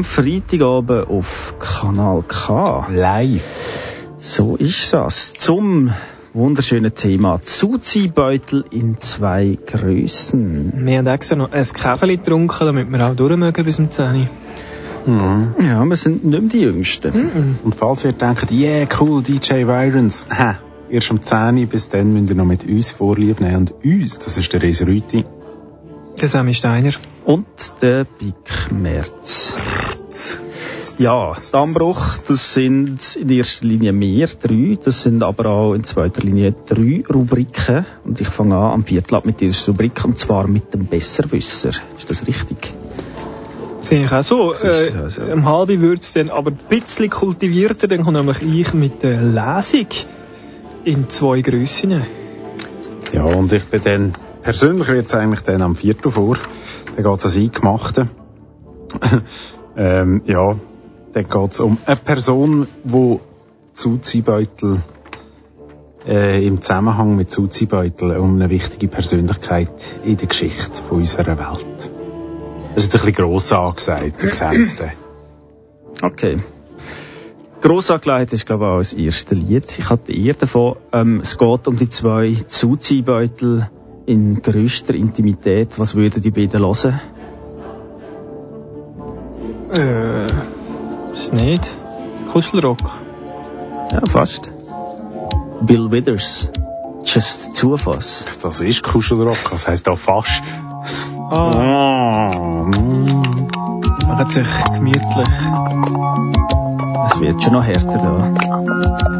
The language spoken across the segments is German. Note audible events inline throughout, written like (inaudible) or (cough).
Am Freitagabend auf Kanal K. Live. So ist das. Zum wunderschönen Thema Zuziehbeutel in zwei Größen. Wir haben extra noch ein Käferli getrunken, damit wir auch durchmögen bis zum 10 Mhm. Ja, wir sind nicht mehr die Jüngsten. Mhm. Und falls ihr denkt, yeah, cool, DJ Virons, ha, erst um 10 Uhr, bis dann müsst ihr noch mit uns Vorlieb nehmen. Und uns, das ist der Reser Rüti. Der Sammy Steiner. Und der Big Merz. Ja, Dammbruch, das sind in erster Linie mehr, drei. Das sind aber auch in zweiter Linie drei Rubriken. Und ich fange an am Viertel ab mit der ersten Rubrik, und zwar mit dem Besserwisser. Ist das richtig? Sehe ich auch so. Äh, das, ja. Am halben wird es dann aber ein bisschen kultivierter. Dann kommt nämlich ich mit der Lesung in zwei Grössen. Ja, und ich bin dann, persönlich wird es eigentlich dann am Viertel vor. Dann geht es ans Eingemachte. (laughs) ähm, ja, dann geht es um eine Person, die Zuziehbeutel äh, im Zusammenhang mit Zuziehbeutel um eine wichtige Persönlichkeit in der Geschichte von unserer Welt. Das ist jetzt ein bisschen gross angesagt, der Gesetzte. (clears throat) Okay. Gross angelegt ist, glaube ich, auch das erste Lied. Ich hatte eher davon, ähm, es geht um die zwei Zuziehbeutel in grösster Intimität. Was würden die beiden hören? Äh, ist nicht. Kuschelrock. Ja, fast. Bill Withers. Just two of us. Das ist Kuschelrock, das heisst auch fast. Ah, Mm. macht sich gemütlich. Es wird schon noch härter da.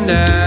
And I.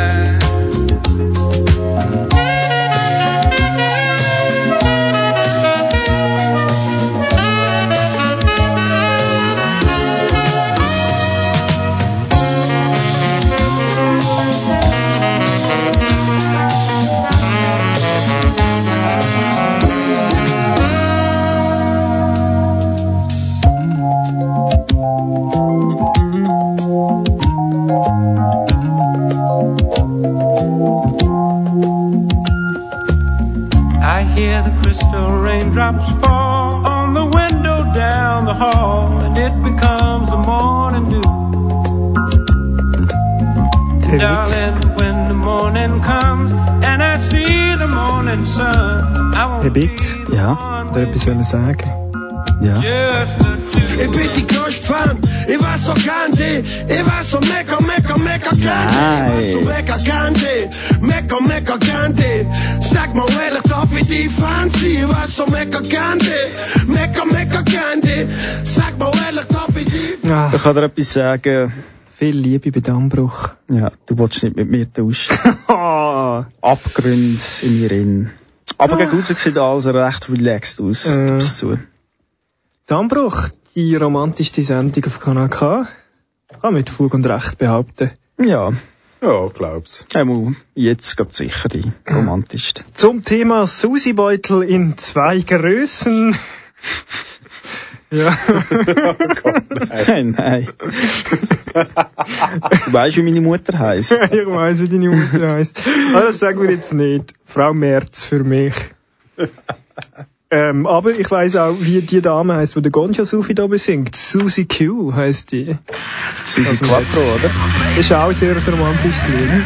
Ich kann dir etwas sagen. viel Liebe bei Dammbruch. Ja, du willst nicht mit mir tauschen. (laughs) Abgründe in mir in. Aber gegen raus sieht alles recht relaxed aus. Äh. Gib's zu. Dammbruch, die romantischste Sendung auf Kanal K. Kann mit Fug und Recht behaupten. Ja, Ja, glaub's. einmal jetzt geht sicher die romantischste. Zum Thema Susi-Beutel in zwei Größen. Ja. (laughs) nein, nein. du weißt, wie meine Mutter heisst. (laughs) ich weiss, wie deine Mutter heisst. Aber das sagen wir jetzt nicht. Frau Merz für mich. Ähm, aber ich weiss auch, wie die Dame heisst, die der Gonja Sufi da besingt. Susie Q heisst die. Susi Also Quattro, oder? Ist auch sehr ein romantisches Lied.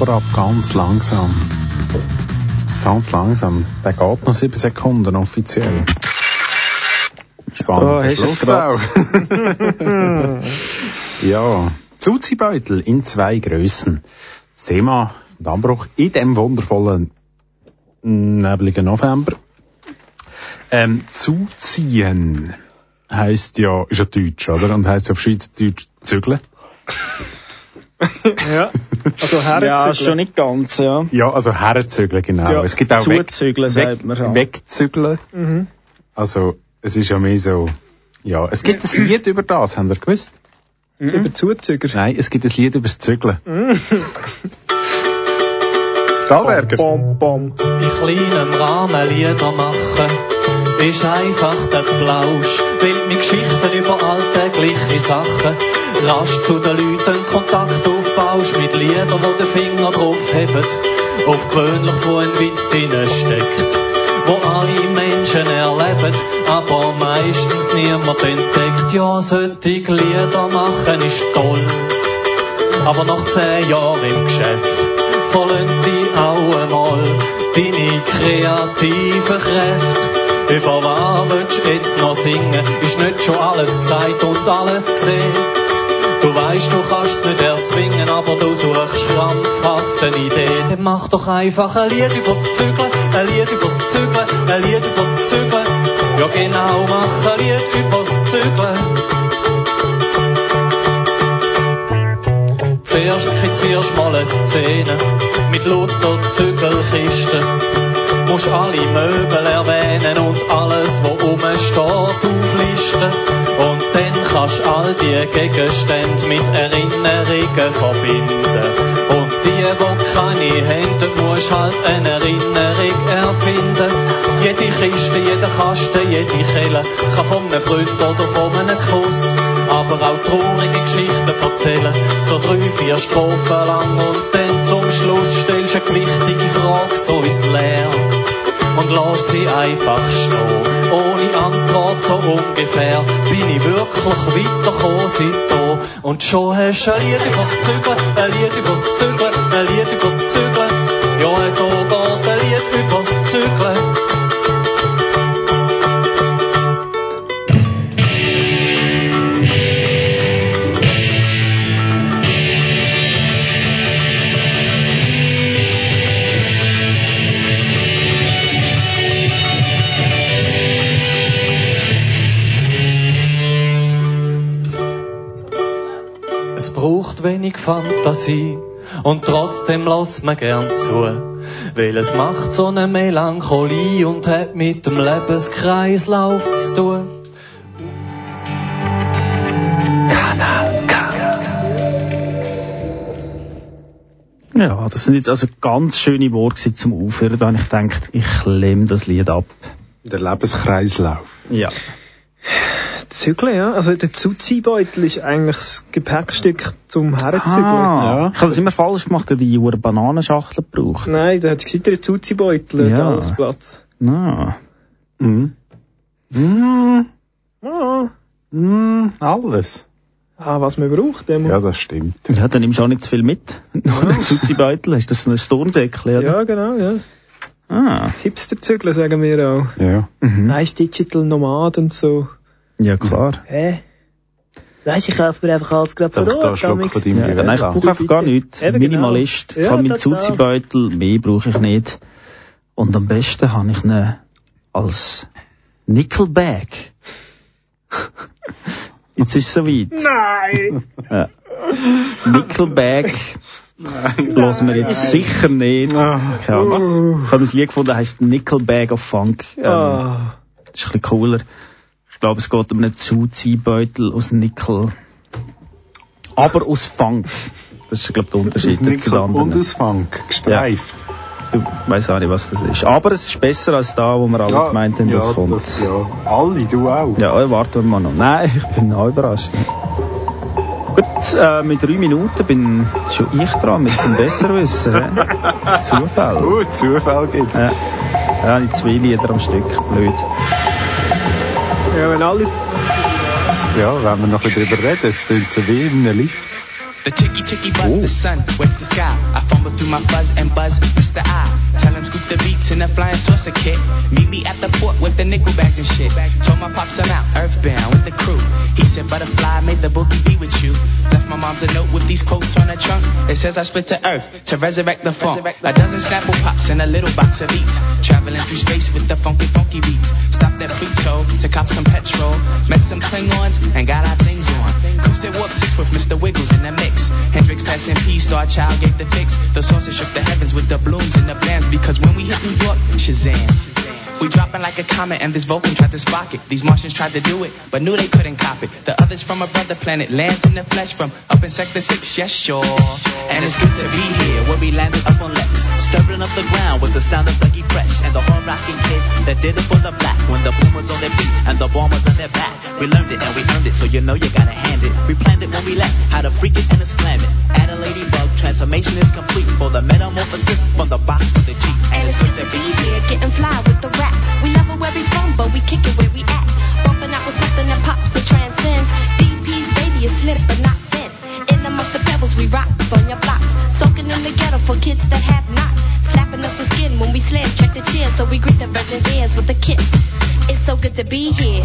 Wirkt sich selber ab, ganz langsam. Ganz langsam. Der geht noch sieben Sekunden offiziell. Spannend. Oh, hast du (laughs) ja. Zuzibeutel in zwei Grössen. Das Thema Dammbruch in dem wundervollen nebligen November. Ähm, zuziehen heisst ja, ist ja Deutsch, oder? Und heisst ja auf Schweizerdeutsch zügeln. Ja. Also Ja, herzügeln. schon nicht ganz, ja. Ja, also herzügeln, genau. Ja, es gibt auch weg, Zuzügeln, sagt man schon. wegzügeln. Mhm. Also, es ist ja mehr so, ja, es gibt ein Lied über das, habt ihr gewusst? Über Zuzüger. Nein, es gibt ein Lied über das Zügeln. (laughs) Stahlberger. Bom, bom. in kleinem Rahmen Lieder machen, ist einfach der Plausch. Will mit Geschichten über alltägliche Sachen, rasch zu den Leuten Kontakt aufbaust, mit Liedern, wo der Finger drauf hebt, auf Gewöhnliches, wo ein Witz drin steckt, wo alle Menschen erleben, aber meistens niemand entdeckt. Ja, solche Lieder machen ist toll, aber nach zehn Jahren im Geschäft vollen kreativen Kräfte. Über was willst du jetzt noch singen? Ist nicht schon alles gesagt und alles gesehen? Du weißt, du kannst es nicht erzwingen, aber du suchst krampfhaft eine Idee. Dann mach doch einfach ein Lied übers Zügeln, ein Lied übers Zügeln, ein Lied übers Zügeln. Ja genau, mach ein Lied übers Zügeln. Zuerst skizzierst mal eine Szene mit lauter Zügelkisten. Musst alle Möbel erwähnen und alles, wo rumsteht, auflisten. Und dann kannst all die Gegenstände mit Erinnerungen verbinden. Und die, wo keine Hände, musst Kasten, jede Kelle kann von einem Freund oder von einem Kuss, aber auch traurige Geschichten erzählen, so drei, vier Strophen lang und dann zum Schluss stellst du eine gewichtige Frage so ins Leer und lass sie einfach stehen, ohne Antwort so ungefähr, bin ich wirklich weitergekommen seitdem. Und schon hast du ein Lied übers Zügeln, ein Lied übers Zügeln, ein Lied übers Zügeln, ja so geht ein Lied übers Zügeln. Braucht wenig Fantasie und trotzdem lässt man gern zu. Weil es macht so eine Melancholie und hat mit dem Lebenskreislauf zu tun. Ja, das sind jetzt also ganz schöne Worte zum Aufhören, da ich gedacht, ich lehne das Lied ab. Der Lebenskreislauf. Ja. Zügeln, ja. Also der Zuziehbeutel ist eigentlich das Gepäckstück zum Herzügeln. Ah, ich habe das immer falsch gemacht, die Uhr Bananenschachtel gebraucht. Nein, da hättest du Zuziehbeutel hat Ja. alles Platz. Ah. Mhm. Mhm. Ah, Mhm. Alles. ah was man braucht, der Ja, das stimmt. Ja, dann nimmst du auch nicht zu viel mit. (laughs) Nur ein Zuziehbeutel, hast du das so ein Sturmsäckchen, oder? Ja, genau, ja. Ah. Hipster-Zügeln sagen wir auch. Ja. Mhm. Weißt Digital Nomad und so. Ja, klar. Hä? Weißt ich kaufe mir einfach alles gerade ich vor da Ort. einen Schluck von deinem Ja, Gewehr nein, ich brauche einfach gar nichts. Eben genau. Minimalist. Ich Ja, habe meinen total. Zuziehbeutel, mehr brauche ich nicht. Und am besten habe ich ihn als Nickelbag. (laughs) Jetzt ist es soweit. Nein! (laughs) Ja. Nickelbag hören wir jetzt sicher nicht. Keine Ahnung. Ich habe ein Lied gefunden, das heisst Nickelbag of Funk. Ähm, Ah. Das ist ein bisschen cooler. Ich glaube, es geht um einen Zuziehbeutel aus Nickel. Aber aus Funk. Das ist, glaube ich, der Unterschied Aus zu den Nickel und aus Funk. Gestreift. Du weißt auch nicht, was das ist. Aber es ist besser als da, wo wir alle gemeint haben, ja, das kommt. Das, ja. Alle, du auch. Ja, äh, warten wir mal noch. Nein, ich bin auch überrascht. Gut, äh, mit drei Minuten bin schon ich dran mit dem Besserwissen. hä? (laughs) Zufall. Uh, Zufall gibt's. Ja, ja, die zwei Lieder am Stück. Blöd. Ja, wenn alles... Ja, wenn wir noch drüber reden, es klingt so wie in einem Lift. The ticky ticky buzz, the sun wets the sky. I fumble through my fuzz and buzz, Mr. I. Tell him scoop the beats in a flying saucer kit. Meet me at the port with the nickel bags and shit. Told my pops I'm out, earthbound with the crew. He said, Butterfly, made the boogie be with you. Left my mom's a note with these quotes on the trunk. It says I split to earth to resurrect the funk. A dozen Snapple pops and a little box of eats. Traveling through space with the funky, funky beats. Stopped at Pluto to cop some petrol. Met some Klingons and got our things on. Cruising warp six with Mr. Wiggles in the mix. Hendrix passing P, Star Child gave the fix. The saucer shook the heavens with the blooms and the blams. Because when we hit New York, Shazam. We dropping like a comet and this Vulcan tried to spark it. These Martians tried to do it, but knew they couldn't cop it. The others from a brother planet lands in the flesh from up in Sector 6, yes sure. And it's good to be here. where we landed up on Lex, stirring up the ground with the sound of Dougie Fresh and the hard rocking kids that did it for the black. When the boom was on their feet and the bomb was on their back, we learned it and we earned it, so you know you gotta hand it. We planned it when we left, how to freak it and to slam it. Add a ladybug, transformation is complete for the metamorphosis from the box to the Jeep. And it's good to be here, getting fly with the raps. We love it where we from, but we kick it where we at. Bumping out with something that pops and transcends. DP's baby is slip, in the ghetto for kids that have not. Slapping us with skin when we slam. Check the cheers, so we greet the virgin ears with a kiss. It's so good to be here.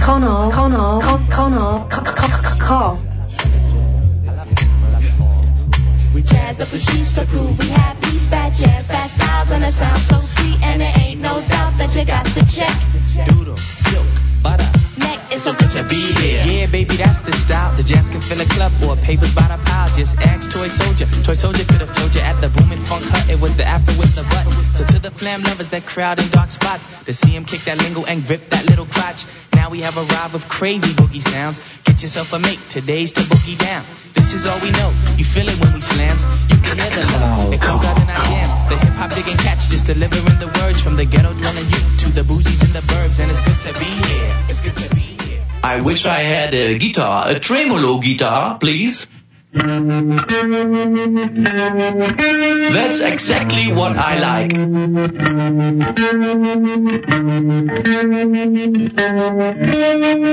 Connell, Connell, Connell, Connell. We jazzed up the streets to prove we have peace, bad jazz, bad styles, and it sounds so sweet. And there ain't no doubt that you got the check. Doodle, silk, butter. It's so good to be here. Yeah, baby, that's the style. The jazz can fill a club or papers by the pile. Just ask Toy Soldier. Toy Soldier could have told you at the booming funk hut it was the afro with the butt. So to the flam lovers that crowd in dark spots to see him kick that lingo and grip that little crotch. Now we have arrived with crazy boogie sounds. Get yourself a mate. Today's to boogie down. This is all we know. You feel it when we slams. You can hear the love. It comes out in our jams. The hip hop digging catch, just delivering the words from the ghetto dwelling youth to the bougies and the burbs. And it's good to be here. It's good to be here. I wish I had a guitar, a tremolo guitar, please. That's exactly what I like.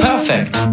Perfect. I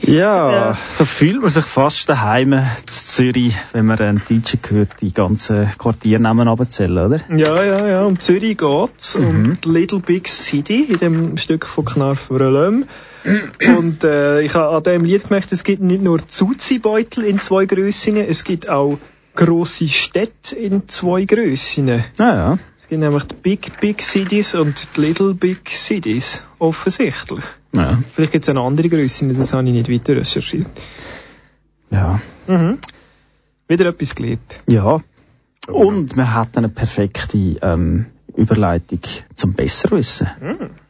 T. Ja, da fühlt man sich fast daheim in Zürich, wenn man einen DJ hört, die ganzen Quartiernamen abzählen, oder? Ja, ja, ja. Um Zürich geht's. Um die Little Big City in dem Stück von Knarf Rölöm. Und äh, ich habe an diesem Lied gemerkt, es gibt nicht nur Zuzi-Beutel in zwei Grössen, es gibt auch grosse Städte in zwei Grössen. Ah ja. Es gibt nämlich die Big Big Cities und die Little Big Cities, offensichtlich. Ja. Vielleicht gibt es eine andere Grösse, das habe ich nicht weiter recherchiert. Ja. Mhm. Wieder etwas gelernt. Ja. Und man hat eine perfekte ähm, Überleitung zum Besserwissen.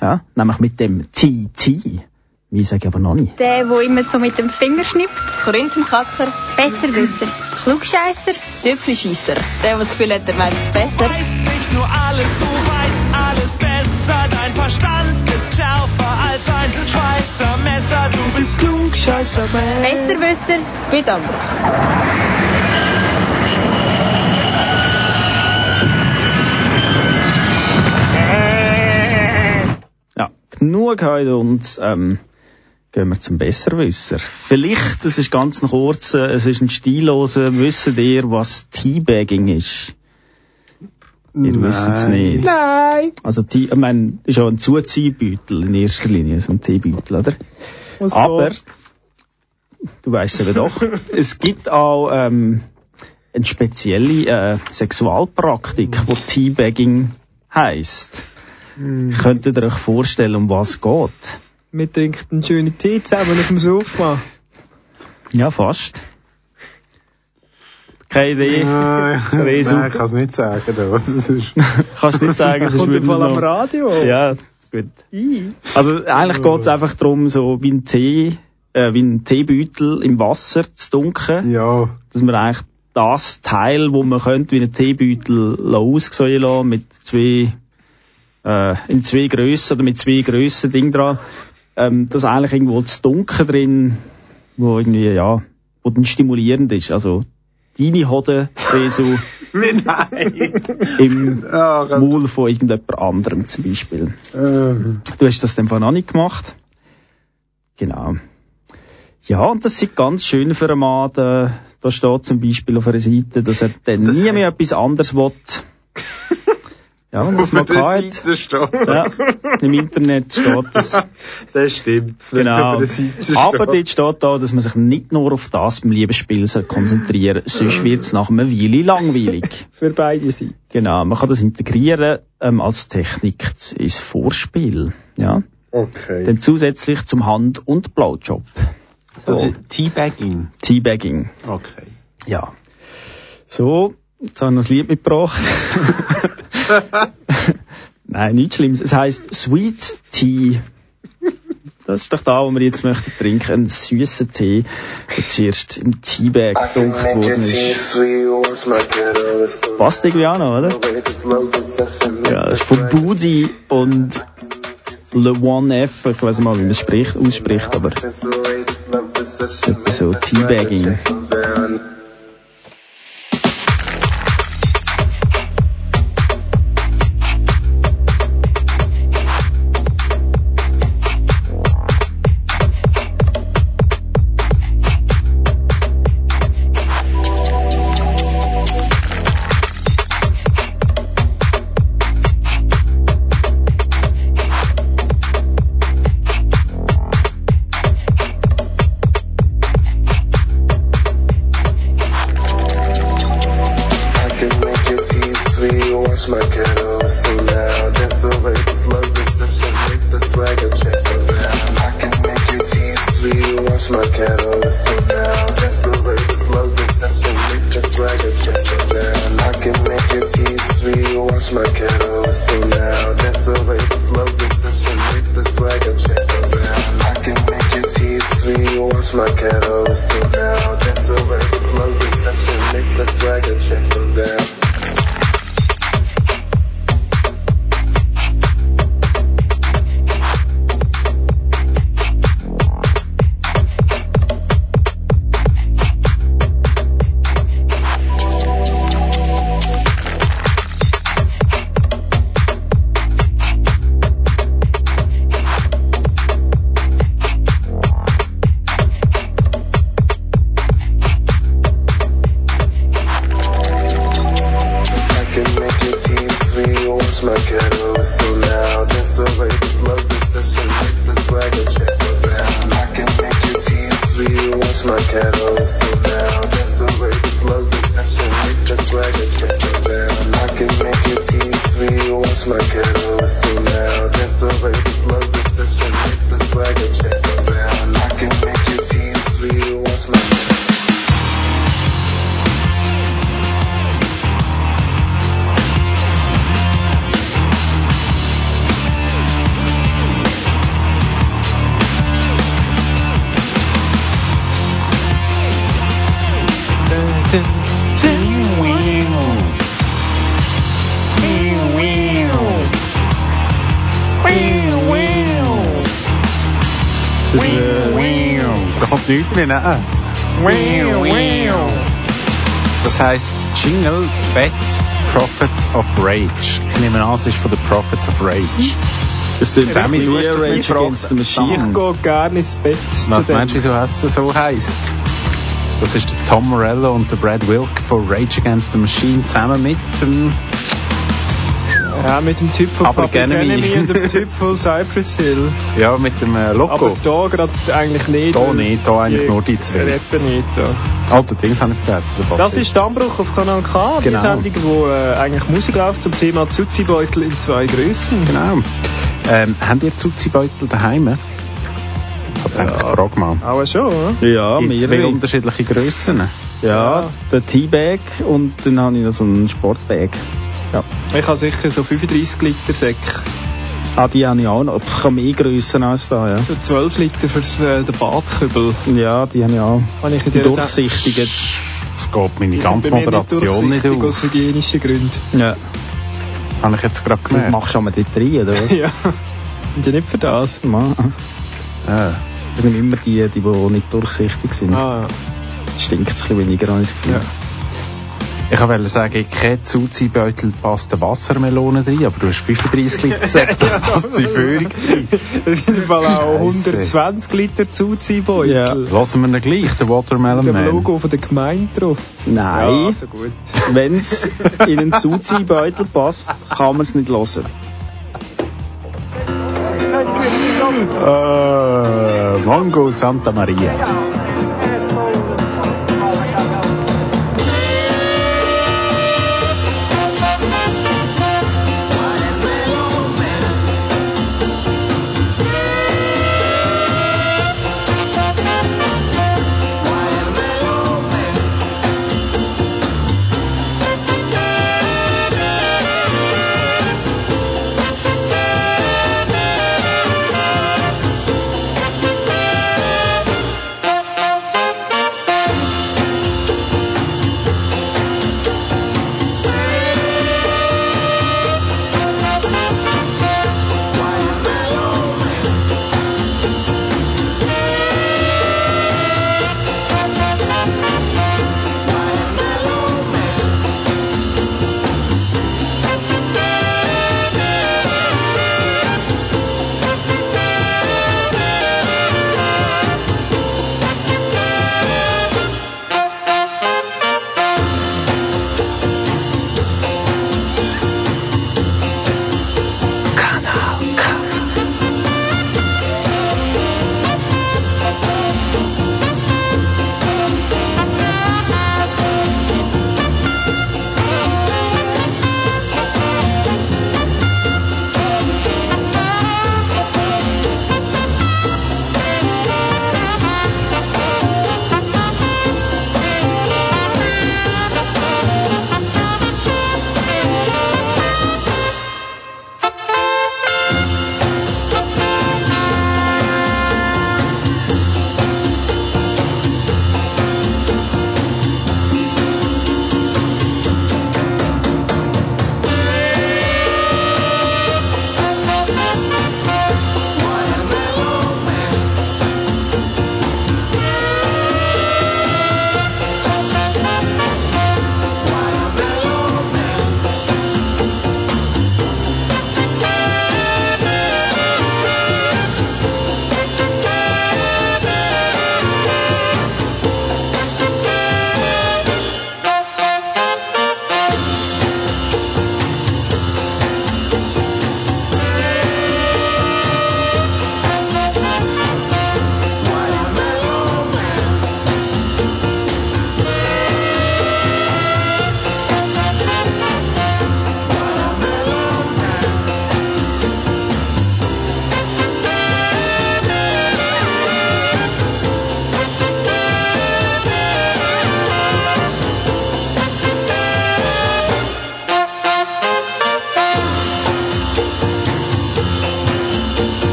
Ja, nämlich mit dem TT. Wie sage ich aber noch nicht. Der, der immer so mit dem Finger schnippt. Korinthenkacker. Besserwisser. Klugscheisser. Tüpfelscheisser. Der, der das Gefühl hat, er weiß es besser. nicht nur alles, du weißt alles besser. Dein Verstand ist schärfer als ein Schweizer Messer. Du bist klug, scheißer Mensch. Besserwisser. Bitte genug heute und ähm, gehen wir zum Besserwisser. Vielleicht, es ist ganz noch kurz, äh, es ist ein stilloser, wisst ihr, was Teabagging ist? Ihr wisst es nicht. Nein! Also, Tee, ich meine, ist ja ein Zuziehbeutel in erster Linie, so ein Teebeutel, oder? Was Aber, du weißt es eben doch, es gibt auch ähm, eine spezielle äh, Sexualpraktik, die Teabagging heisst. Könntet ihr euch vorstellen, um was es geht? Wir trinken einen schönen Tee zusammen auf dem Sofa. Ja, fast. Keine Idee. Nein, Resu. nein, ich kann es nicht sagen. da. Das ist (laughs) Kannst nicht sagen, sonst Kommt im würden wir Fall am Radio. Ja, gut. I. Also eigentlich geht es einfach darum, so wie ein Tee, äh, wie ein Teebeutel im Wasser zu dunkeln. Ja. Dass man eigentlich das Teil, wo man könnte, wie ein Teebeutel aussehen lassen, mit zwei, äh, in zwei Grössen oder mit zwei Grössen Ding dran, ähm, das eigentlich irgendwo das Dunkel drin, wo irgendwie, ja, wo dann stimulierend ist. Also, deine Hoden, (laughs) Nein! im Gott. Maul von irgendjemand anderem zum Beispiel. Ähm, Du hast das dann von noch nicht gemacht. Genau. Ja, und das ist ganz schön für einen Mann. Da, da steht zum Beispiel auf einer Seite, dass er dann nie mehr etwas anderes will. (laughs) Ja, wenn das. Seite steht Ja, das. im Internet steht das. (laughs) Das stimmt. wenn es Genau. auf der Seite Aber steht. dort steht da, dass man sich nicht nur auf das beim Liebesspiel konzentrieren soll, sonst wird es nach einer Weile langweilig. (laughs) Für beide Seiten. Genau, man kann das integrieren ähm, als Technik ins Vorspiel. Ja. Okay. Dann zusätzlich zum Hand- und Blowjob. Das So. ist Teabagging. Teabagging. Okay. Ja. So, Jetzt habe ich noch ein Lied mitgebracht. (laughs) Nein, nichts Schlimmes. Es heisst Sweet Tea. Das ist doch da, wo wir jetzt möchten trinken. Ein süßer Tee, der zuerst im Teabag gedunkt worden ist. Passt irgendwie auch noch, oder? Ja, das ist von Booty und Le One F. Ich weiß nicht mal, wie man es spricht, ausspricht, aber so Teabagging. down. Nach. Das heisst Jingle Bad Prophets of Rage. Ich nehme an, es ist von den Prophets of Rage. Das ist Sammy, du hast das Rage mitgebracht. Against the Machine. Ich gehe gerne ins Bett. Was meinst du, wieso es so heisst? Das ist der Tom Morello und der Brad Wilk von Rage Against the Machine zusammen mit dem Ja, mit dem Typ von Public Public Enemy. Enemy und dem Typ von Cypress Hill. Ja, mit dem äh, Loco. Aber da gerade eigentlich nicht. Da nicht, da eigentlich nur die zwei. Rappen nicht, da. Alter, Dings habe ich vergessen. der Das ist Dammbruch auf Kanal K, Genau. die Sendung, wo äh, eigentlich Musik läuft zum Thema Zuzi-Beutel in zwei Grössen. Genau. Ähm, habt ihr Zuzi-Beutel daheim? Ich ich frage mal. Auch schon, oder? Ja, Gibt's mehrere. zwei unterschiedliche Grössen? Ja, der Teabag und dann habe ich noch so einen Sportbag. Ja. Ich habe sicher so 35 Liter Säck. Ah, die habe ich auch noch. Ich habe mehr Grössen als da, ja. So 12 Liter für äh, den Badkübel. Ja, die habe ich auch. Habe ich durchsichtigen. Das geht meine Die ganze sind bei mir Moderation nicht durchsichtig auf. aus hygienischen Gründen. Ja. Habe ich jetzt gerade Du gemerkt. machst schon mal dort rein, oder was? (laughs) ja. Sind ja nicht für das. Mann. Ja. Das sind immer die, die, die nicht durchsichtig sind. Ah, Das stinkt ein bisschen weniger, habe ich das Gefühl. Ja. Ich wollte sagen, kein Zuziehbeutel passt eine Wassermelone drin, aber du hast 35 Liter (laughs) gesagt, da passt die Führung drin. Es sind im Fall auch Scheisse. 120 Liter Zuziehbeutel. Ja. Lassen wir ihn gleich, den Watermelon Mit dem Man. Logo von der Gemeinde drauf. Nein, Ja, so gut. (laughs) wenn es in einen Zuziehbeutel passt, kann man es nicht hören. Äh, Mongo Santa Maria.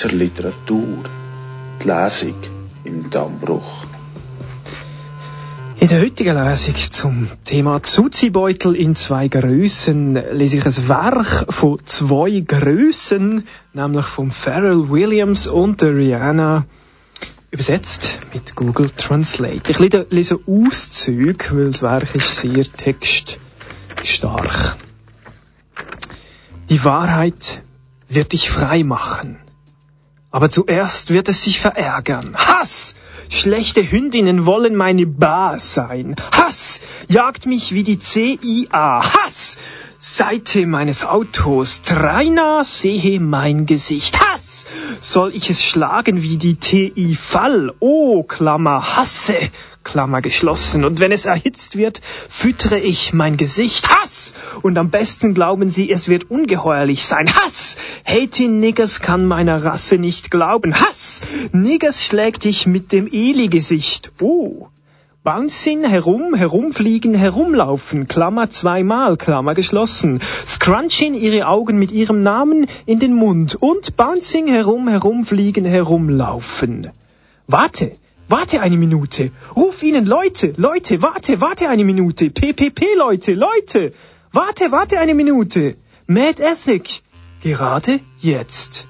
Zur Literatur, die Lesung im Dammbruch. In der heutigen Lesung zum Thema Zuzibeutel in zwei Größen lese ich ein Werk von zwei Größen, nämlich von Pharrell Williams und der Rihanna, übersetzt mit Google Translate. Ich lese, lese Auszüge, weil das Werk ist sehr textstark. Die Wahrheit wird dich frei machen. Aber zuerst wird es sich verärgern. Hass! Schlechte Hündinnen wollen meine Bar sein. Hass jagt mich wie die CIA. Hass! Seite meines Autos. Trainer sehe mein Gesicht. Hass! Soll ich es schlagen wie die TI Fall? Oh, Klammer, hasse, Klammer geschlossen. Und wenn es erhitzt wird, füttere ich mein Gesicht. Hass! Und am besten glauben sie, es wird ungeheuerlich sein. Hass! Hating Niggers kann meiner Rasse nicht glauben. Hass! Niggers schlägt dich mit dem Eli-Gesicht. Oh! Bouncing, herum, herumfliegen, herumlaufen, Klammer zweimal, Klammer geschlossen. Scrunching ihre Augen mit ihrem Namen in den Mund und bouncing, herum, herumfliegen, herumlaufen. Warte, warte eine Minute. Ruf ihnen Leute, Leute, warte, warte eine Minute. PPP Leute, Leute. Warte, warte eine Minute. Mad Ethnic. Gerade jetzt.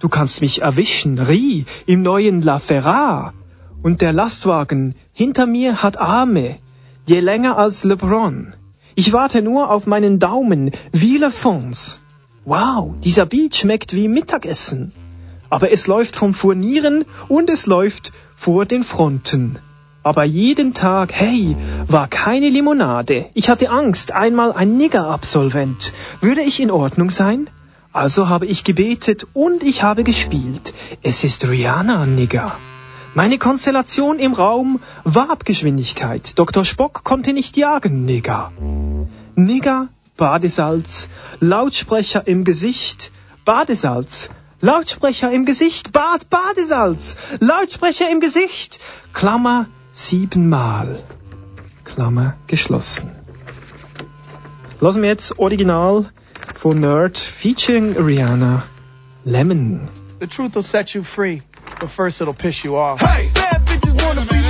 Du kannst mich erwischen, Rie, im neuen La Ferrari. Und der Lastwagen hinter mir hat Arme, je länger als LeBron. Ich warte nur auf meinen Daumen, wie LeFons. Wow, dieser Beat schmeckt wie Mittagessen. Aber es läuft vom Furnieren und es läuft vor den Fronten. Aber jeden Tag, hey, war keine Limonade. Ich hatte Angst, einmal ein Nigger-Absolvent. Würde ich in Ordnung sein? Also habe ich gebetet und ich habe gespielt. Es ist Rihanna, Nigger. Meine Konstellation im Raum war Abgeschwindigkeit. Dr. Spock konnte nicht jagen, Nigger. Nigger, Badesalz, Lautsprecher im Gesicht, Badesalz, Lautsprecher im Gesicht, Bad, Badesalz, Lautsprecher im Gesicht, Klammer siebenmal, Klammer geschlossen. Lassen wir jetzt Original von Nerd featuring Rihanna, Lemon. The truth will set you free, but first it'll piss you off. Hey, bad bitches wanna be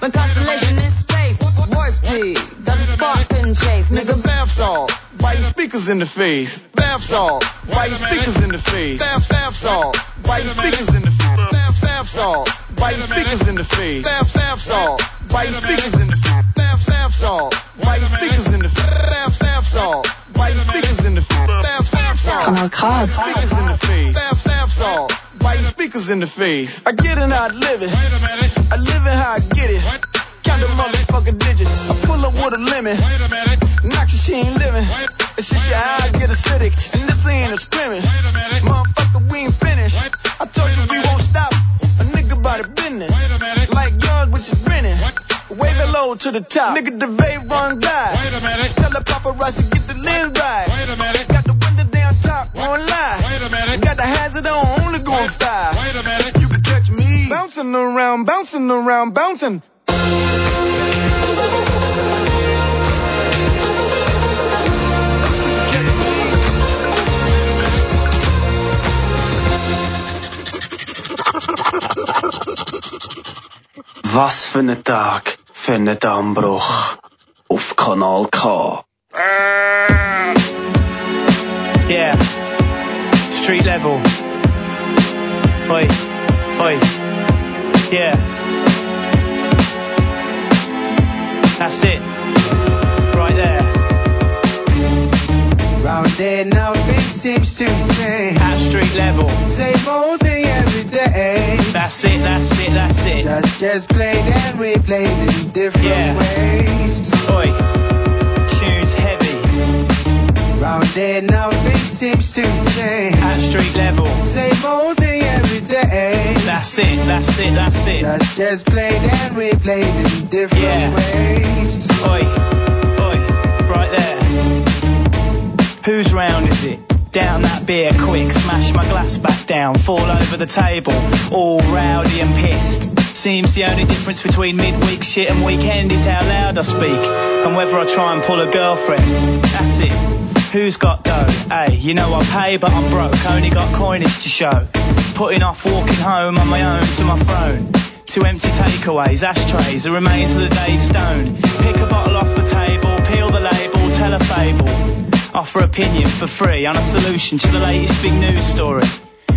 My constellation is space. Warp speed. Doesn't spark, couldn't chase. Nigga, Nigga, bath salt. Why you speakers in the face? Bath salt. Why you speakers in the face? Bath, bath salt. Why you speakers in the face? Bath, bath salt. Why you speakers in the face? Bath, bath salt. Why you speakers in the face? Bath, bath salt. Why you speakers in the face? Bath, bath salt. Why you speakers in the face? Bath, bath salt. Kanal K. Speakers in the face. Bath, bath salt. You speakers in the face? I get it how I live it. I live it how I get it. Count the motherfucking digits. I pull up with a limit. Knock your she ain't living. It's just your eye get acidic. And this ain't a scrimmage. Motherfucker, we ain't finished. I told you we won't stop. A nigga by the business. Like yours, which is grinning. Wave it low to the top. Nigga, the vape run die. Tell the paparazzi to get the lens right. Got the window down top, won't. Got the hazard on, only going five. Wait a minute. You can catch me bouncing around, bouncing around, bouncing. Was für ein Tag für einen Dammbruch auf Kanal K. Yeah. Street level. Oi. Oi. Yeah. That's it. Right there. Round there, nothing seems to change. At street level. Same old thing every day. That's it, that's it, that's it. Just, just played and replayed in different Yeah. ways. Oi. Round there, nothing seems to change. At street level. Same old thing every day. That's it, that's it, that's it. Just, just played and replayed in different Yeah. ways. Oi, oi, right there. Whose round is it? Down that beer quick, smash my glass back down, fall over the table, all rowdy and pissed. Seems the only difference between midweek shit and weekend is how loud I speak, and whether I try and pull a girlfriend. That's it. Who's got dough? Hey, you know I pay, but I'm broke, only got coinage to show. Putting off walking home on my own to my throne. Two empty takeaways, ashtrays, the remains of the day's stone. Pick a bottle off the table, peel the label, tell a fable. Offer opinion for free on a solution to the latest big news story.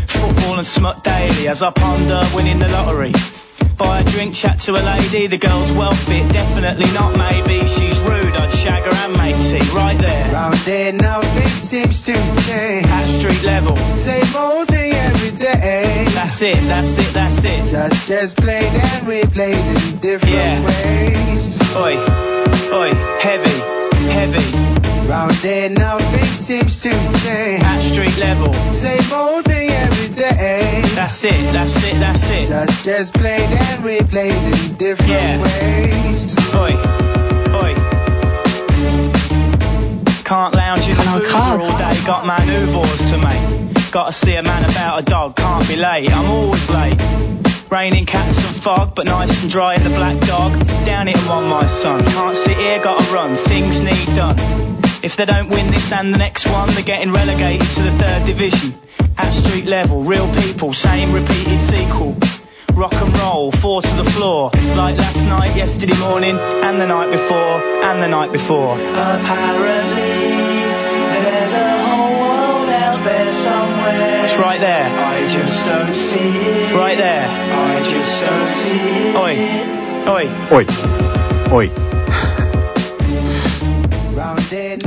Football and smut daily as I ponder winning the lottery. Buy a drink, chat to a lady, the girl's well fit, definitely not maybe. She's rude, I'd shag her and make tea, right there. Round there, nothing seems to change. At street level. Same old thing every day. That's it, that's it, that's it. Just, just played and replayed in different Yeah. ways. Oi, oi, heavy, heavy. Round there, nothing seems to change. At street level. Same old thing every day. That's it, that's it, that's it. Just, just played and replayed in different Yeah. ways. Oi, oi. Can't lounge in the Kanal boozer K. all day, got manoeuvres to make. Gotta see a man about a dog, can't be late, I'm always late. Raining cats and fog, but nice and dry in the black dog. Down it one, my son. Can't sit here, gotta run, things need done. If they don't win this and the next one, they're getting relegated to the third division. At street level, real people, same repeated sequel. Rock and roll, four to the floor. Like last night, yesterday morning, and the night before, and the night before. Apparently, there's a whole world out there somewhere. It's right there. I just don't see it. Right there. I just don't see it. Oi. Oi. Oi. Oi.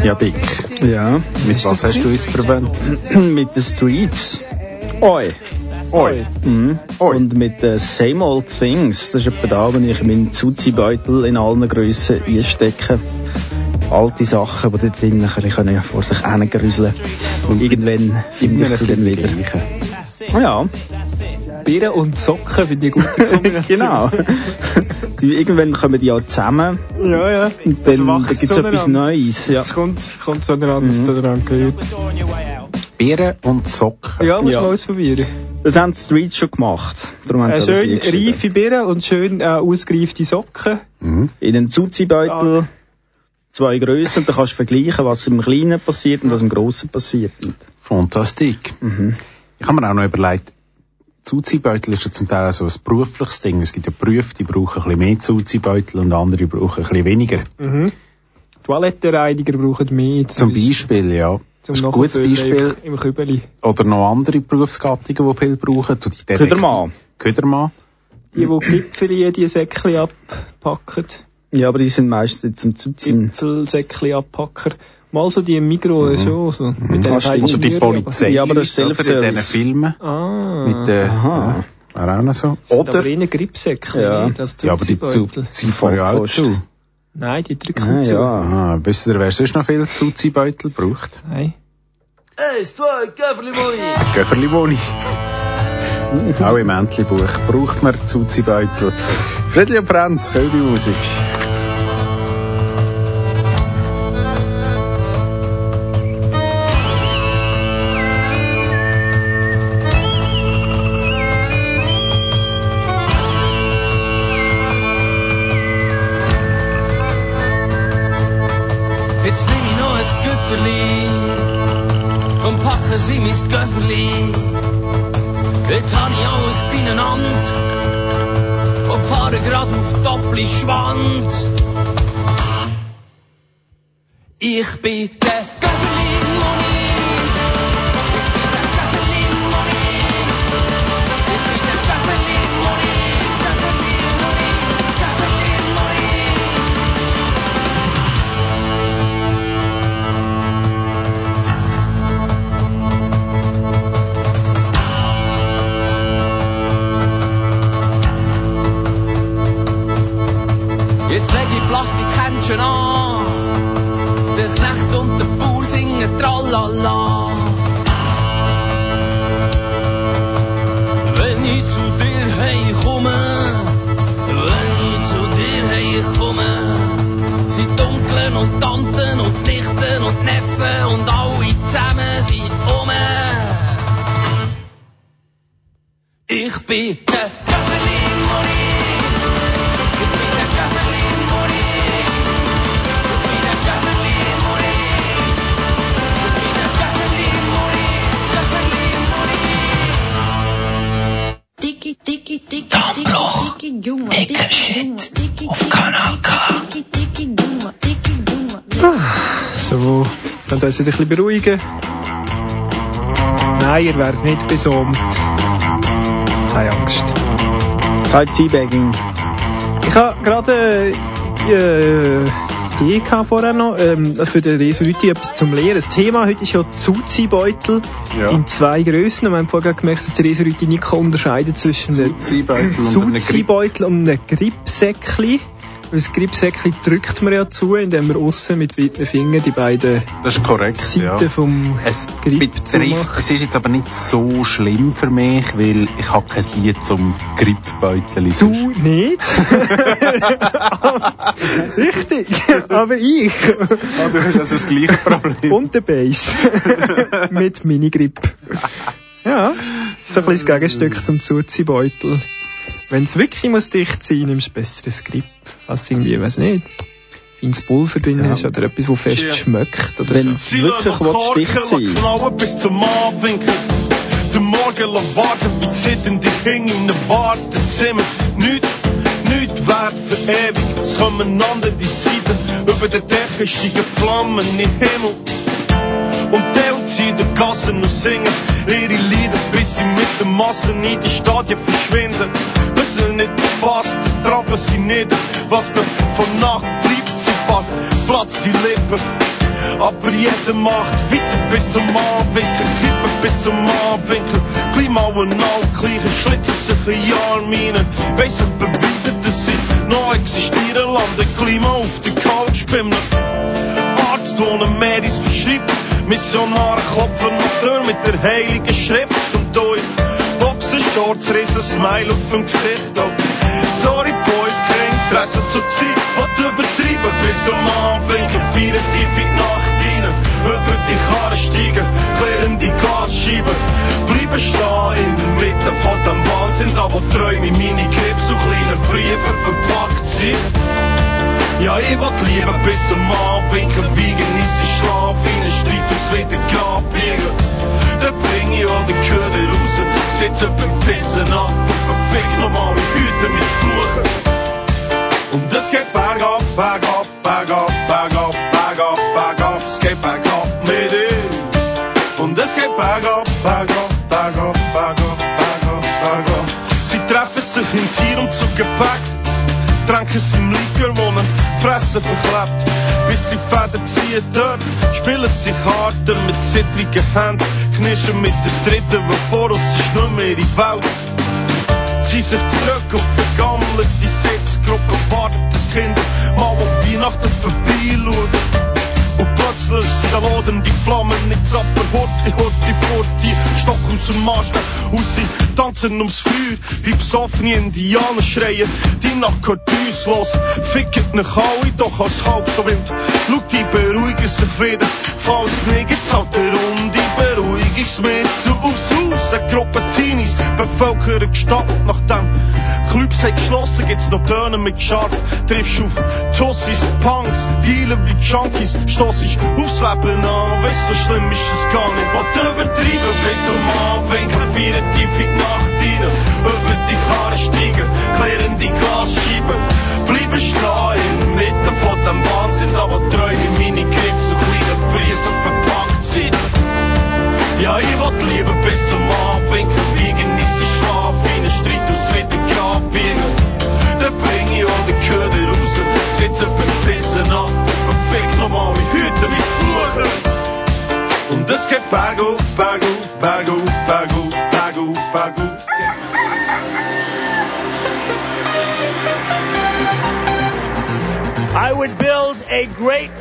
Ja, Dick. Ja. Mit was hast du uns verwendet? (clears throat) mit den Streets. Oi. Oi. Mhm. Und mit den Same Old Things. Das ist etwa da, wenn ich meinen Zuzi-Beutel in allen Grössen einstecke. Alte Sachen, die dort drinnen ein bisschen vor sich hingrüseln Und irgendwann finde ich sie dann wieder. Ja. Birnen und Socken finde ich eine gute (laughs) Kombination. genau. Die, irgendwann kommen die ja zusammen. Ja, ja. Und dann, dann wächst gibt es etwas. Neues. Ja. Es kommt, kommt zueinander, mhm. zueinander gehört. Beeren und Socken. Ja, muss Ja. mal ausprobieren. Das haben die Streets schon gemacht. Darum haben Äh, sie schön reife Birnen und schön äh, ausgereifte Socken. Mhm. In einem Zuzi-Beutel zwei Grössen. Da kannst du vergleichen, was im Kleinen passiert und was im Grossen passiert. Fantastik. Mhm. Ich habe mir auch noch überlegt, Zuziehbeutel ist ja zum Teil auch so ein berufliches Ding. Es gibt ja Berufe, die brauchen ein bisschen mehr Zuziehbeutel und andere brauchen ein bisschen weniger. Mhm. Toilettenreiniger brauchen mehr. Zum Beispiel, ja. Zum das ist ein gutes Beispiel. Im, Kübeli. Oder noch andere Berufsgattungen, die viel brauchen. So die Detektiv- Ködermann. Ködermann. Die, die Gipfeli, die Säckchen abpacken. Ja, aber die sind meistens zum Zuziehen. Gipfelsäckchen abpacker. Mal so die im Migros Mhm. schon so. Mit den Ah, Oder die Polizei. Ja, aber das ist oder in diesen. Filmen. Ah. Mit, äh, Aha. ja, auch noch so. Oder, aber eher Gripsäckchen, Ja. das ja, aber die ziehen ja auch zu. Nein, die drücken Ah, zu. ja. Ah, wisst ihr, wer sonst noch viel Zuziehbeutel braucht? Nein. Eins, zwei, Köfferli Moni. Göfferli Boni. Auch im Entli-Buch braucht man Zuziehbeutel. Friedli und Franz, Köbi Musik. Sie mein Köfferli. Jetzt hab ich alles beieinander und fahre grad auf Doppelschwand. Ich bin Köfferli Moni. Ich bin der Köfferli Moni. Ich bin der Köfferli Moni. Köfferli Moni. Tiki, tiki, tiki, Darmbloch. Tiki, Juma, dicker Shit auf Kanal K. Tiki, tiki, Juma, tiki, Juma. So, könnt ihr euch ein bisschen beruhigen. Nein, ihr werdet nicht besomt. Keine Angst. Kein Teabagging. Ich habe gerade äh, äh, Idee gehabt vorher noch, ähm, für den Resolute etwas zum Lehren. Das Thema heute ist ja Zuziehbeutel Ja. in zwei Grössen. Wir haben vorher gemerkt, dass der Resolute nicht kann unterscheiden zwischen einem. Zuziehbeutel und einem Gripsäckchen. Das Gripsäckchen drückt man ja zu, indem man aussen mit weiten Fingern die beiden Das ist korrekt, Seiten ja. vom Es Grip betrifft, es ist jetzt aber nicht so schlimm für mich, weil ich habe kein Lied zum Gripbeutel. Du nicht? (laughs) Richtig, aber ich. Ah, du hast also das gleiche Problem. Und der Bass. (laughs) Mit Minigrip. Ja, so ein bisschen das Gegenstück zum Zuziehbeutel. Wenn es wirklich muss dicht sein, nimmst du besseres Grip. Als irgendwie, weiß nicht, feines Pulver drin Ja. hast oder etwas, das fest Cheer. schmeckt oder Wenn so. wirklich willst, dicht sein bis zum Abwinkel. Der Morgen warten, wie zitten die Kinder in den Wartezimmer. Nicht, nicht wert für ewig, es kommen andere Zeiten. Über den Decke steigen Flammen in Himmel. Und die ziehen die Gassen und singen ihre Lieder, bis sie mit den Massen in die Stadien verschwinden. Wissen nicht was, das trappen sie nieder. Was noch von Nacht bleibt, sie bald platzt die Lippen. Aber jeder macht weiter bis zum Abwinkel, Kippen bis zum Abwinkel. Klima und all gleiche schlitzen sich in Jahrminen. Weiss und beweisen, dass sie noch existieren, landen Klima auf der Couch beim Arzt ohne Medis verschreibt. Missionare klopfen auf Tür mit der heiligen Schrift und euch Boxershorts, riesen Smile auf dem Gesicht. Oh. Sorry Boys, kein Interesse zur Zeit, was übertrieben bis zum Abwinken, feiern tief in die Nacht rein. Über die Karre steigen, klären die Glasscheiben, bleiben stehen in der Mitte von dem Wahnsinn, da wo Träume meine Clips so kleine Briefe verpackt sind. Ja, ich will lieber bis zum Abwinken wiegen, ist die Schlaf in den Streit ums wieder Grab liegen. Dann bring ich auch den Köder raus, sitze beim Pissen Nacht auf den Fick nochmal mit Hüten mit Fluchen. Und es geht bergab, bergab, bergab, bergab, bergab, bergab, es geht bergab mit ihm. Und es geht bergab, bergab, bergab, bergab, bergab, bergab. Sie treffen sich in Tier und zu Gepäck, tränken sie im Likörwohnen, fressen verklebt. Bis sie Fäden ziehen dort, spielen sie Karten mit zittrigen Händen, knischen mit der dritten, weil vor uns ist nur mehr ihre Welt. Sie sich zurück auf vergammelte Sitzgruppe, wartet das Kind mal auf Weihnachten vorbeischauen. Und plötzlich sind da lodern die Flammen nicht zapper, Horti, Horti, Forti, Stock aus dem Masten, und sie tanzen ums Feuer, wie besoffene Indianer schreien, die Nacht gehört uns los, ficket nach alle, doch als halb so wild, schau, die beruhigen sich wieder, falls nicht, jetzt halt der Runde Beruhigungsmittel aufs Haus, eine Gruppe Teenies, bevölkert die Stadt, nachdem Clubs haben geschlossen, gibt's noch Töne mit Scharf, triffst auf Tussis, Punks, Dealen wie Junkies, stossest aufs Leben an, weißt so schlimm ist es gar nicht, was übertrieben, bis zum Abwinken, feiern tief in die Nacht rein, über die Karre steigen, klären die Glasscheiben, bleiben stehen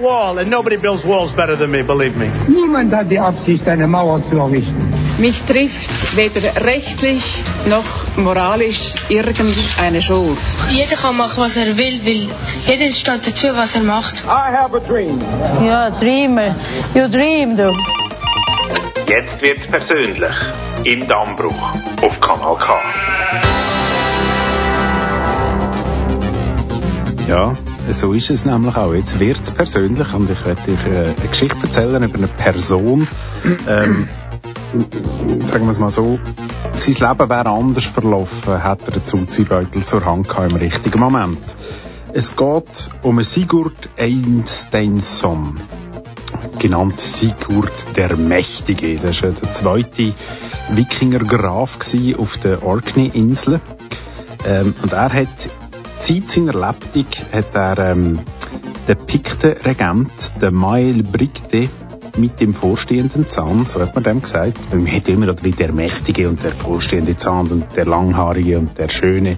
wall, and nobody builds walls better than me, believe me. Niemand hat die Absicht, eine Mauer zu errichten. Mich trifft weder rechtlich noch moralisch irgendeine Schuld. Jeder kann machen, was er will, weil jeder steht dazu, was er macht. I have a dream. Ja, Dreamer. You dream, du. Jetzt wird's persönlich. Im Dammbruch auf Kanal K. Ja, so ist es nämlich auch. Jetzt wird's persönlich und ich werde euch äh, eine Geschichte erzählen über eine Person. Ähm, sagen wir es mal so, sein Leben wäre anders verlaufen, hätte er einen Zuziehbeutel zur Hand gehabt im richtigen Moment. Es geht um Sigurd Einsteinsson, genannt Sigurd der Mächtige. Das war der zweite Wikinger Graf gsi auf den Orkney-Inseln. Ähm, und er hat Zeit seiner Lebtung hat er ähm, den Pikten-Regent, den Mael Brigde, mit dem vorstehenden Zahn, so hat man dem gesagt. Man hat immer wie der Mächtige und der vorstehende Zahn und der Langhaarige und der Schöne.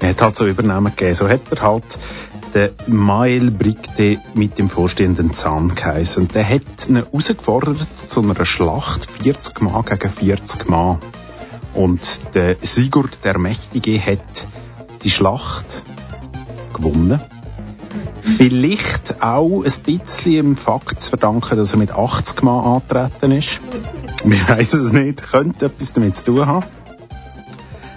Man hat halt so Übernahmen gegeben. So hat er halt den Mael Brigde mit dem vorstehenden Zahn geheißen. Und der hat ihn herausgefordert zu einer Schlacht 40 Mann gegen 40 Mann. Und der Sigurd der Mächtige hat die Schlacht gewonnen. Vielleicht auch ein bisschen dem Fakt zu verdanken, dass er mit 80 Mann angetreten ist. (laughs) Wir wissen es nicht, könnte etwas damit zu tun haben.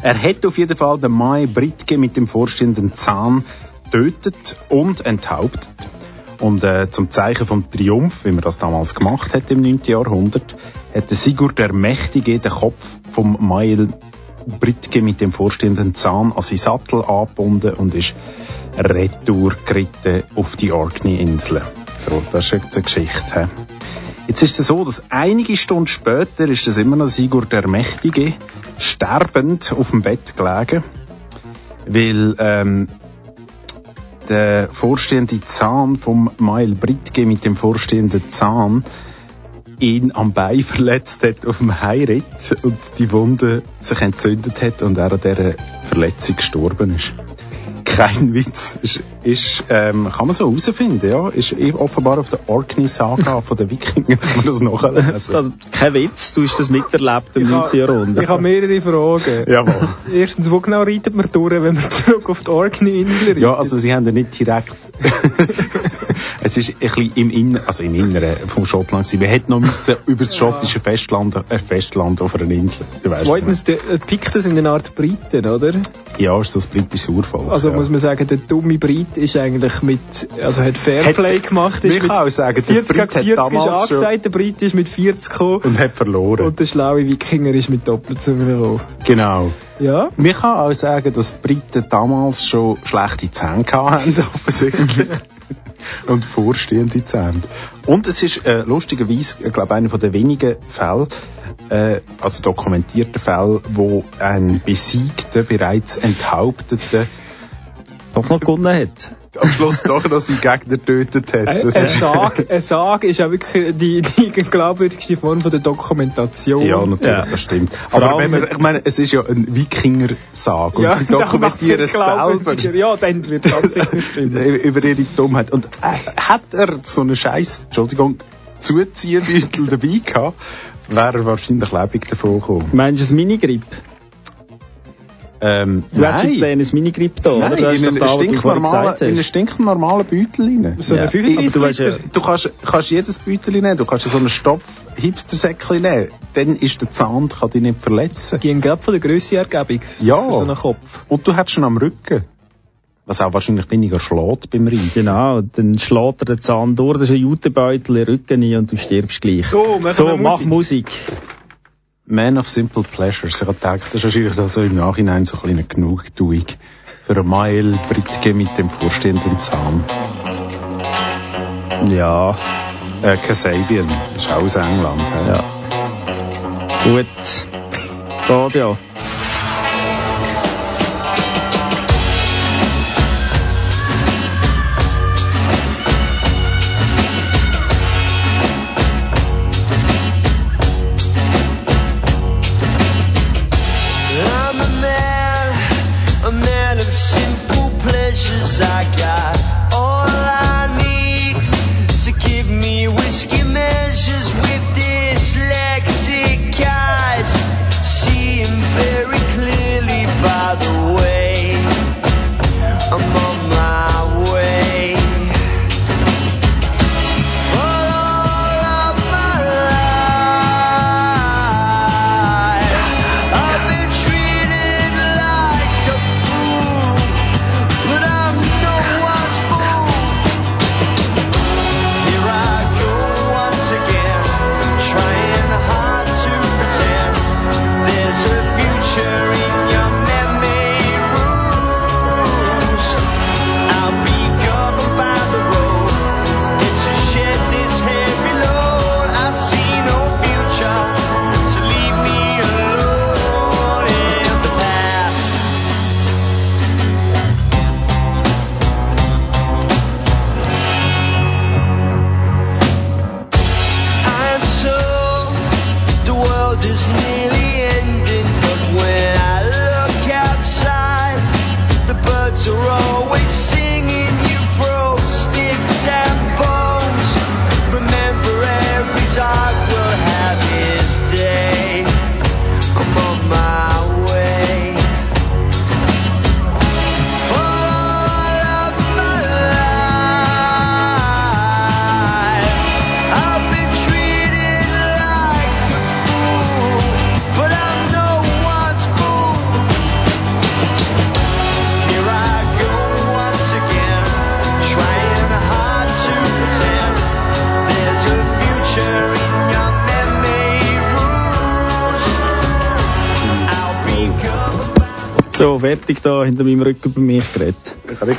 Er hat auf jeden Fall den Mai Britke mit dem vorstehenden Zahn tötet und enthauptet. Und äh, zum Zeichen vom Triumph, wie man das damals gemacht hat im 9. Jahrhundert, hat Sigurd der Mächtige den Kopf vom Mail Britke mit dem vorstehenden Zahn an seinen Sattel angebunden und ist retour geritten auf die Orkney-Inseln. So, das ist eine Geschichte. He? Jetzt ist es so, dass einige Stunden später ist es immer noch Sigurd der Mächtige sterbend auf dem Bett gelegen, weil ähm, der vorstehende Zahn vom Mael Britke mit dem vorstehenden Zahn ihn am Bein (laughs) verletzt hat auf dem Heiritt und die Wunde sich entzündet hat und er an dieser Verletzung gestorben ist. Kein Witz. Ist, ähm, kann man so herausfinden, ja. Ist eh offenbar auf der Orkney-Saga von den Wikingern, (laughs) kann man das nachlesen. Also, kein Witz, du hast das miterlebt im 9. Jahrhundert. Ich habe mehrere Fragen. Jawohl. Erstens, wo genau reitet man durch, wenn man (laughs) zurück auf die Orkney-Insel reitet? Ja, also sie haben ja nicht direkt... (laughs) es ist ein bisschen im Inneren, also im Inneren vom Schottland gewesen. Wir hätten noch müssen über das schottische Festland, äh, Festland auf einer Insel. Zweitens, die äh, Pikten sind eine Art Briten, oder? Ja, ist das britische Urvolk. Also ja. muss man sagen, der dumme Brite Brit ist eigentlich mit, also hat Fairplay gemacht. Ist ich kann auch sagen, der 40 Brit gegen hat 40 ist angesagt, der Brit ist mit 40 gekommen. Und hat verloren. Und der schlaue Wikinger ist mit doppelt gekommen. Genau. Ja. Man kann auch sagen, dass die Briten damals schon schlechte Zähne hatten, (laughs) offensichtlich. Und vorstehende Zähne. Und es ist äh, lustigerweise, ich glaube, einer der wenigen Fälle, äh, also dokumentierten Fälle, wo ein besiegter, bereits enthaupteter doch noch gewonnen hat. Am Schluss doch noch seinen Gegner getötet hat. Ein, Das ein ist- Sarg, ein Sarg ist auch wirklich die, die glaubwürdigste Form von der Dokumentation. Ja, natürlich, das stimmt. Vor Aber wenn man, ich meine, es ist ja ein Wikinger-Sag und Ja, sie (laughs) dokumentieren es selber. Ja, dann wird es ganz sicher (laughs) stimmen. über ihre Dummheit. Und äh, hat er so einen Scheiß, Entschuldigung, Zuziehbeutel dabei gehabt, wäre er wahrscheinlich lebendig davon gekommen. Meinst du ein Minigrip? Ähm, Du hast jetzt nein. ein Minigrip da, oder? Nein, Das ist in in einen hast. stinknormalen Beutel rein. So Ja. 35 Aber du, weißt, du kannst, kannst jedes Beutel nehmen, du kannst so einen Stopf-Hipster-Säckchen nehmen, dann ist der Zahn, kann dich nicht verletzen. Gehen gerade von der Grösseergebung. Ja. Für so einen Kopf. Und du hast ihn am Rücken. Was auch wahrscheinlich weniger schlägt beim Reiten. Genau, dann schlägt er den Zahn durch, das ist ein Jutebeutel in den Rücken rein und du stirbst gleich. So, so mach Musik. Musik. Man of Simple Pleasures. Ich habe gedacht, das ist wahrscheinlich da so im Nachhinein so ein bisschen Genugtuung für Mael Britge mit dem vorstehenden Zahn. Ja. Äh, Kasabian. Ist auch aus England. hä? Ja. Gut. Geht ja.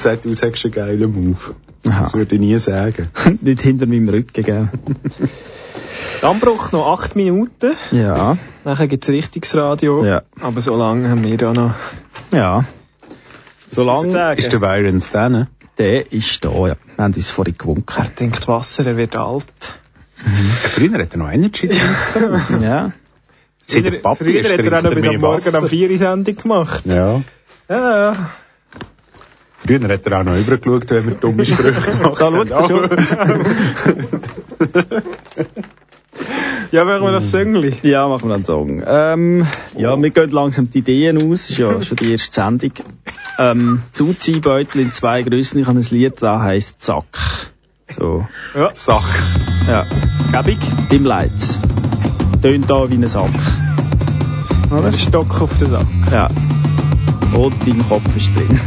Gesagt, du sagst einen geilen Move. Aha. Das würde ich nie sagen. (laughs) Nicht hinter meinem Rücken, gell? (laughs) Anbruch noch 8 Minuten. Ja. Nachher gibt's Richtungsradio. Ja. Aber so lange haben wir da noch. Ja. Solange Ist der Virens da, ne? der ist da, ja. Wir haben uns vorhin gewunken. Er denkt Wasser, er wird alt. Früher hat er noch Energy Drinks (laughs) da. Ja. Seit der Papi Früher hat er auch noch bis am Morgen am 4 Uhr Sendung gemacht. Ja. Ja, ja. Früher hat er auch noch übergeschaut, wenn wir dumme Sprüche (laughs) gemacht Da haben. schaut er schon. (laughs) Ja, machen wir das Söngli. Ja, machen wir einen Song. Ähm, ja, wir gehen langsam die Ideen aus. Ist ja schon die erste Sendung. Ähm, Zuziehbeutel in zwei Größen. Ich habe ein Lied, da heisst Zack. So. Ja. Sack. Ja. Gebig. Im Leid. Tönt da wie ein Sack. Oder? Der Stock auf den Sack. Ja. Und dein Kopf ist drin.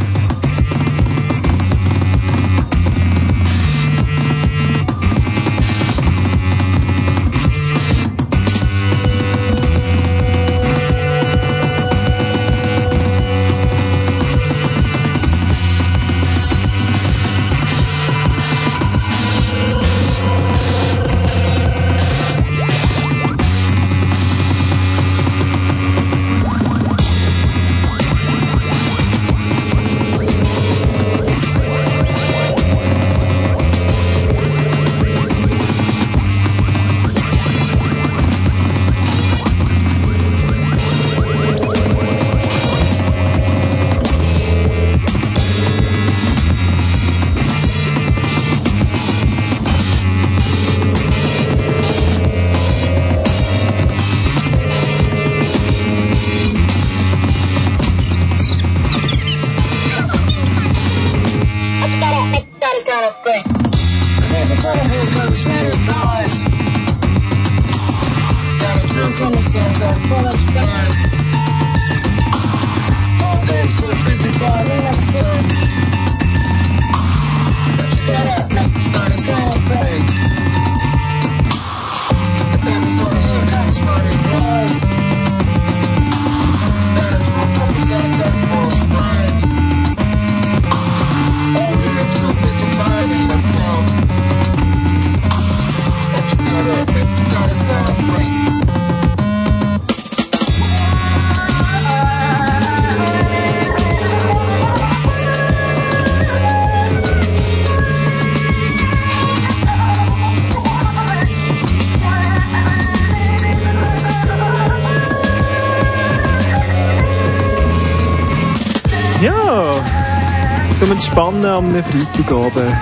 Entspannen am Freitagabend.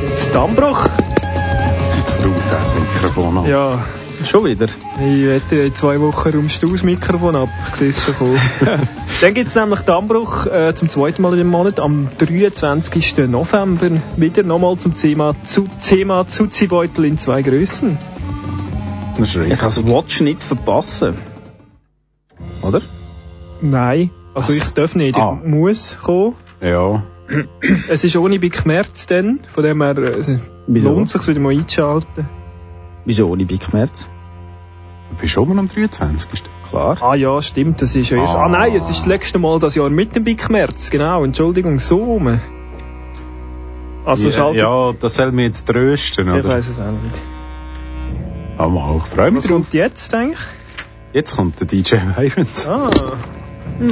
Jetzt Dammbruch. Jetzt ruht das Mikrofon an. Ja, Schon wieder? ich wette, in zwei Wochen räumst du das Mikrofon ab. Ich sehe es schon kommen. (laughs) Dann gibt es nämlich Dammbruch äh, zum zweiten Mal in dem Monat, am 23. November. Wieder nochmal zum Thema, zu, Thema Zuzibeutel in zwei Grössen. Ich kann das Watch nicht verpassen. Oder? Nein, also ich darf nicht, ich Ah. muss kommen. Ja. Es ist ohne Big März dann, von dem her äh, Wieso? lohnt es sich wieder mal einzuschalten. Wieso ohne Big Merz? Du bist schon mal am 23. Klar. Ah ja, stimmt, das ist ja erst... Ah, Ah. nein, es ist das letzte Mal das Jahr mit dem Big März, genau, Entschuldigung, so rum. Also ja, schaltet... ja, das soll mich jetzt trösten, ich oder? weiß es auch nicht. Mal, ich freue mich Was drauf. kommt jetzt eigentlich? Jetzt kommt der DJ Virons. Ah,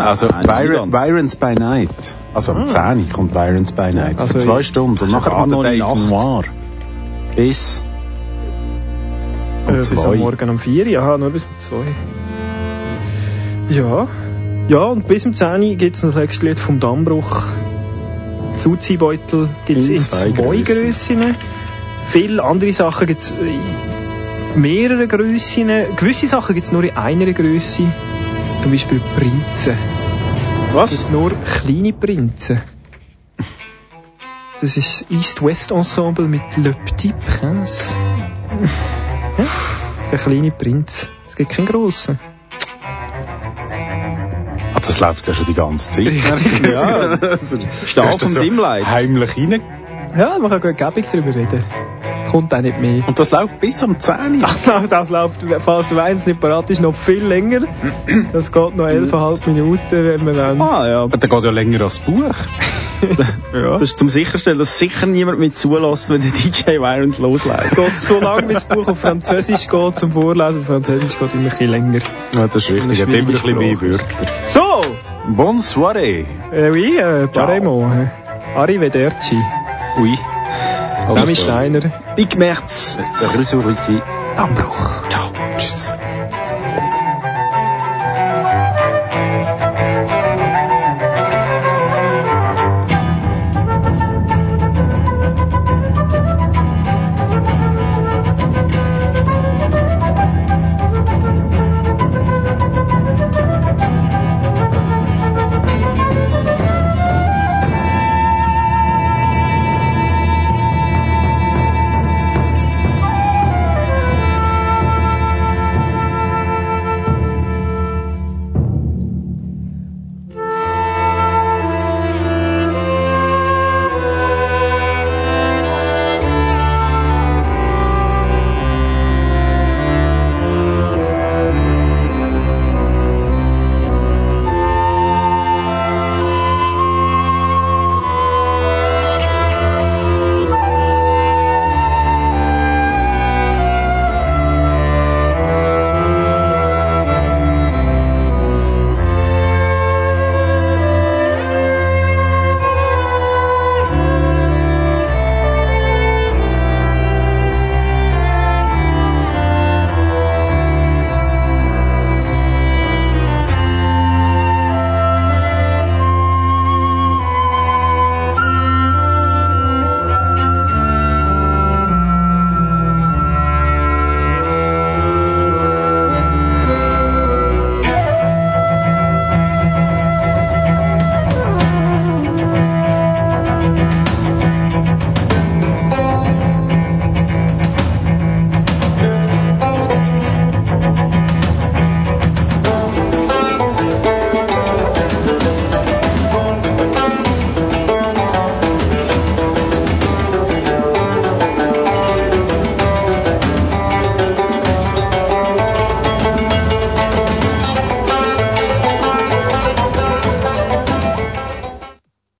Also, Byron. Virons by Night. Also, am Ah. 10 Uhr kommt Virons by Night. Also, Für zwei Stunden. Und nachher Dave Nacht. Noir. Bis äh, um bis am. Morgen um 4 Uhr, aha, nur bis um 2 Ja, ja, und bis um 10 Uhr gibt es noch das letzte Lied vom Dammbruch. Zuziehbeutel gibt es In zwei zwei. Grössen. Viele andere Sachen gibt es in mehreren Grössen. Gewisse Sachen gibt es nur in einer Grösse. Zum Beispiel Prinzen. Was? Es gibt nur kleine Prinzen. Das ist das East-West-Ensemble mit Le Petit Prince. Ja, der kleine Prinz. Es gibt keinen grossen. Ah, das läuft ja schon die ganze Zeit. Richtig. (laughs) ja. Also, Stahl vom Dimlight. Heimlich rein. Ja, man kann gut gäbig darüber reden. Kommt auch nicht mehr. Und das läuft bis am 10 Uhr. Das, (laughs) das läuft, falls du eins nicht parat ist, noch viel länger. Das geht noch 11,5 Minuten, wenn wir wollen. Ah ja. Der geht ja länger als das Buch. (laughs) ja. Das ist zum sicherstellen, dass sicher niemand mit zulässt, wenn der DJ Virons loslässt. Es geht so lange, wie das Buch auf Französisch geht zum Vorlesen. Französisch geht immer ein bisschen länger. Ja, das ist So richtig. Hat immer ein bisschen mehr. Wörter. So! Bonne soirée. Äh, oui, äh, paremo. Arrivederci. Oui. Sammy Steiner. Big Merz. Resurrecti. Dammbruch. Ciao. Tschüss.